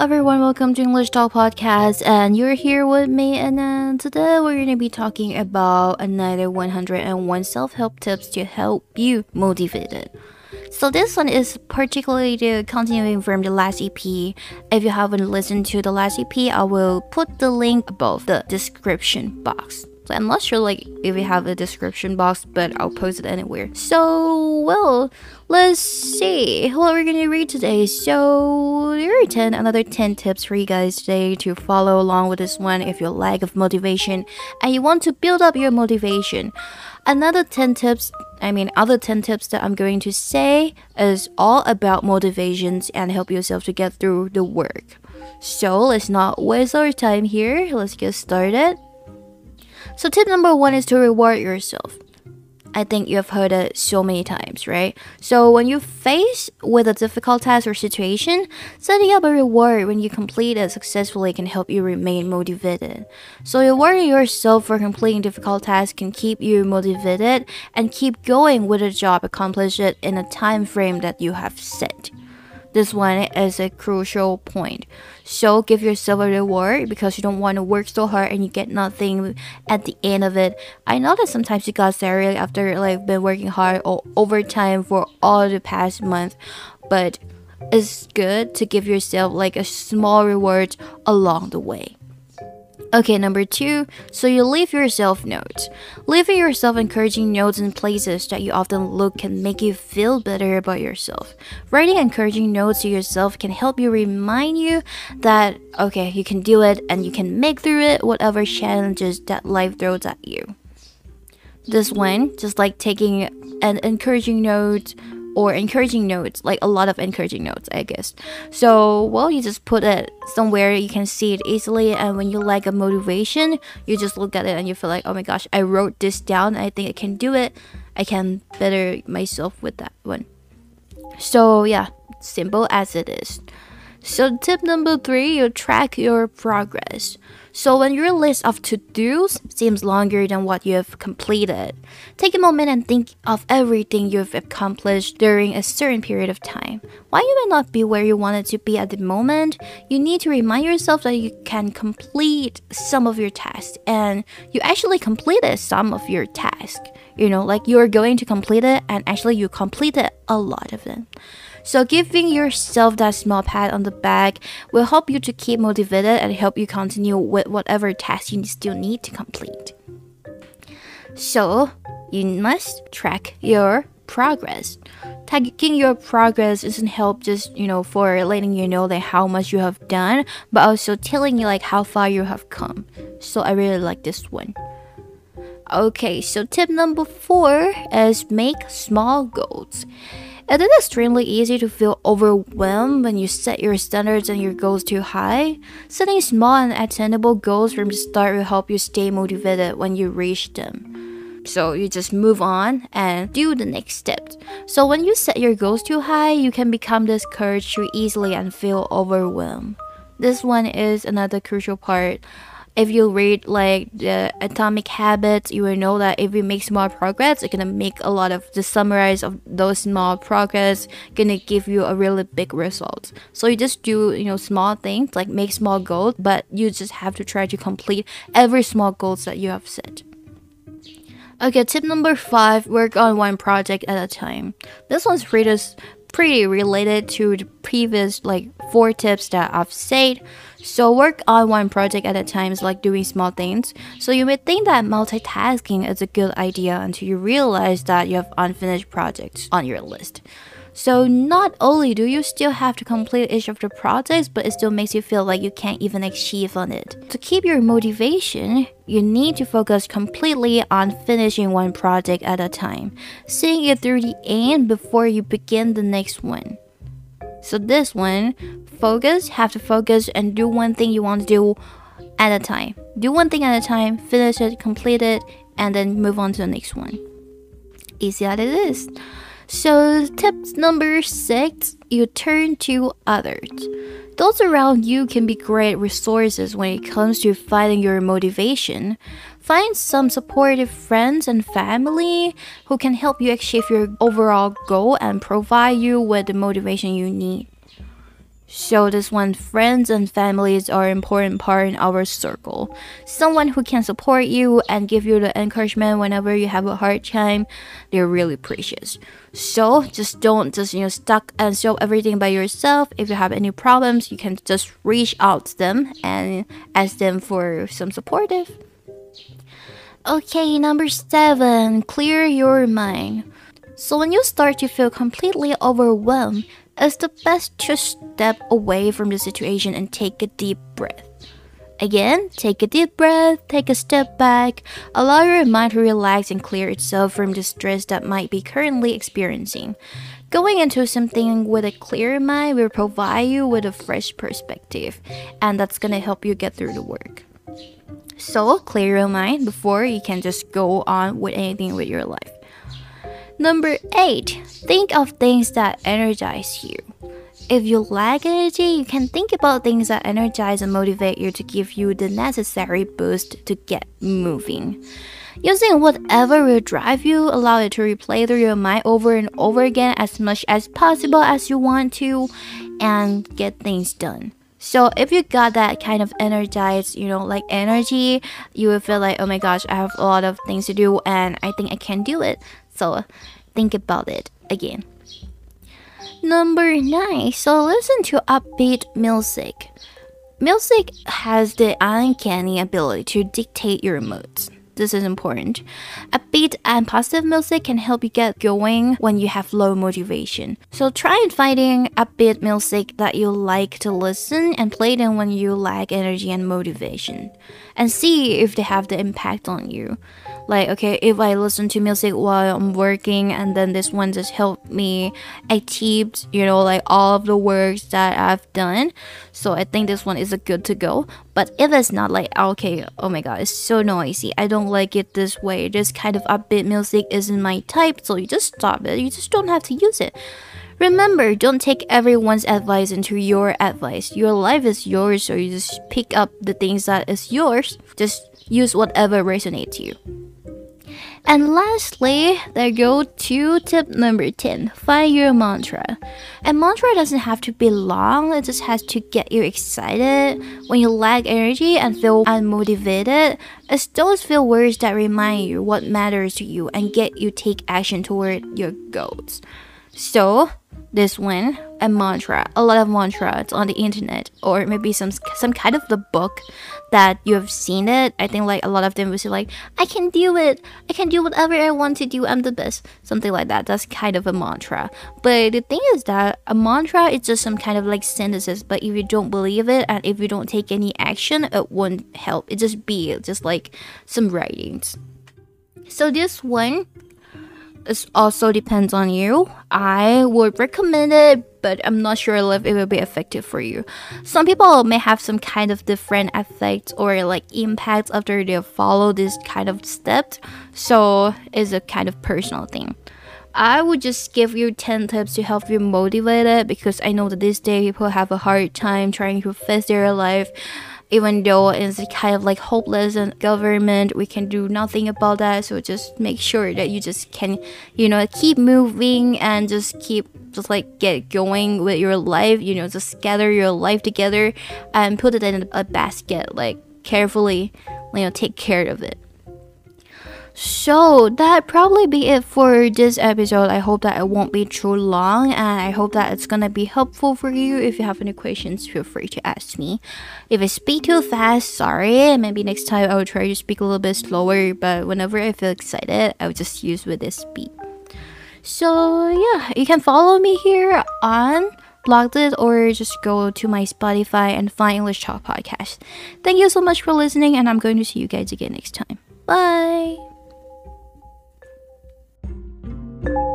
everyone, welcome to English Talk Podcast, and you're here with me. And today we're to be talking about another 101 self help tips to help you motivated. So this one is particularly continuing from the last EP. If you haven't listened to the last EP, I will put the link above the description box. So I'm not sure like if we have a description box, but I'll post it anywhere. So well, let's see what we're gonna read today. So there are 10 another 10 tips for you guys today to follow along with this one if you're lack of motivation and you want to build up your motivation. Another 10 tips, I mean other 10 tips that I'm going to say is all about motivations and help yourself to get through the work. So let's not waste our time here. Let's get started. So, tip number one is to reward yourself. I think you have heard it so many times, right? So when you face with a difficult task or situation, setting up a reward when you complete it successfully can help you remain motivated. So rewarding yourself for completing difficult tasks can keep you motivated and keep going with a job accomplished in a time frame that you have set. This one is a crucial point. So give yourself a reward because you don't want to work so hard and you get nothing at the end of it. I know that sometimes you got salary after like been working hard or overtime for all the past month, but it's good to give yourself like a small reward along the way. Okay, number two, so you leave yourself notes. Leaving yourself encouraging notes in places that you often look can make you feel better about yourself. Writing encouraging notes to yourself can help you remind you that, okay, you can do it and you can make through it whatever challenges that life throws at you. This one, just like taking an encouraging note or encouraging notes, like a lot of encouraging notes, I guess. So, well, you just put it somewhere you can see it easily, and when you lack a motivation, you just look at it and you feel like, oh my gosh, I wrote this down, I think I can do it. I can better myself with that one. So, yeah, simple as it is. So, tip number three, you track your progress. So when your list of to-dos seems longer than what you have completed, take a moment and think of everything you've accomplished during a certain period of time. While you may not be where you wanted to be at the moment, you need to remind yourself that you can complete some of your tasks and you actually completed some of your tasks. You know, like you're going to complete it and actually you completed a lot of them. So giving yourself that small pat on the back will help you to keep motivated and help you continue with whatever task you still need to complete. So you must track your progress. Tagging your progress doesn't help just, you know, for letting you know that how much you have done, but also telling you like how far you have come. So I really like this one. Okay, so tip number four is make small goals. It is extremely easy to feel overwhelmed when you set your standards and your goals too high. Setting small and attainable goals from the start will help you stay motivated when you reach them. So you just move on and do the next step. So when you set your goals too high, you can become discouraged too easily and feel overwhelmed. This one is another crucial part if you read like the atomic habits you will know that if you make small progress it's gonna make a lot of the summarize of those small progress gonna give you a really big result so you just do you know small things like make small goals but you just have to try to complete every small goals that you have set Okay, tip number five work on one project at a time. This one's pretty, pretty related to the previous like four tips that I've said. So work on one project at a time is like doing small things. So you may think that multitasking is a good idea until you realize that you have unfinished projects on your list. So not only do you still have to complete each of the projects, but it still makes you feel like you can't even achieve on it. To keep your motivation, you need to focus completely on finishing one project at a time, seeing it through the end before you begin the next one. So this one, focus, have to focus and do one thing you want to do at a time. Do one thing at a time, finish it, complete it, and then move on to the next one. Easy as it is. So tip number six, you turn to others. Those around you can be great resources when it comes to finding your motivation. Find some supportive friends and family who can help you achieve your overall goal and provide you with the motivation you need. So this one, friends and families are an important part in our circle. Someone who can support you and give you the encouragement whenever you have a hard time, they're really precious. So just don't just you know stuck and solve everything by yourself. If you have any problems, you can just reach out to them and ask them for some supportive. Okay, number seven, clear your mind. So when you start to feel completely overwhelmed, it's the best to step away from the situation and take a deep breath. Again, take a deep breath, take a step back, allow your mind to relax and clear itself from the stress that might be currently experiencing. Going into something with a clear mind will provide you with a fresh perspective, and that's gonna help you get through the work. So, clear your mind before you can just go on with anything with your life. Number eight, think of things that energize you. If you lack energy, you can think about things that energize and motivate you to give you the necessary boost to get moving. Using whatever will drive you, allow it to replay through your mind over and over again as much as possible as you want to, and get things done. So if you got that kind of energized, you know, like energy, you will feel like, oh my gosh, I have a lot of things to do and I think I can do it. So think about it again. Number nine, so listen to upbeat music. Music has the uncanny ability to dictate your moods. This is important. A Upbeat and positive music can help you get going when you have low motivation. So try finding upbeat music that you like to listen and play them when you lack energy and motivation. And see if they have the impact on you like okay if i listen to music while i'm working and then this one just helped me achieve you know like all of the works that i've done so i think this one is a good to go but if it's not like okay oh my god it's so noisy i don't like it this way this kind of upbeat music isn't my type so you just stop it you just don't have to use it Remember, don't take everyone's advice into your advice. Your life is yours, so you just pick up the things that is yours. Just use whatever resonates to you. And lastly, there go to tip number 10 find your mantra. A mantra doesn't have to be long, it just has to get you excited. When you lack energy and feel unmotivated, it's those few words that remind you what matters to you and get you take action toward your goals. So, this one a mantra a lot of mantras on the internet or maybe some some kind of the book that you have seen it. I think like a lot of them will say like i can do it. I can do whatever i want to do. I'm the best. Something like that. That's kind of a mantra. But the thing is that a mantra is just some kind of like sentences but if you don't believe it and if you don't take any action it won't help. It just be just like some writings. So this one it also depends on you. I would recommend it, but I'm not sure if it will be effective for you. Some people may have some kind of different effects or like impacts after they follow this kind of steps, so it's a kind of personal thing. I would just give you 10 tips to help you motivate it because I know that these days people have a hard time trying to fix their life even though it's kind of like hopeless and government we can do nothing about that. So just make sure that you just can you know keep moving and just keep just like get going with your life you know just gather your life together and put it in a basket like carefully you know take care of it so that probably be it for this episode. I hope that it won't be too long and I hope that it's gonna be helpful for you. If you have any questions, feel free to ask me. If I speak too fast, sorry. Maybe next time I will try to speak a little bit slower, but whenever I feel excited, I'll just use with this speed. So yeah, you can follow me here on Blogged or just go to my Spotify and find English Talk Podcast. Thank you so much for listening, and I'm going to see you guys again next time. Bye. Thank you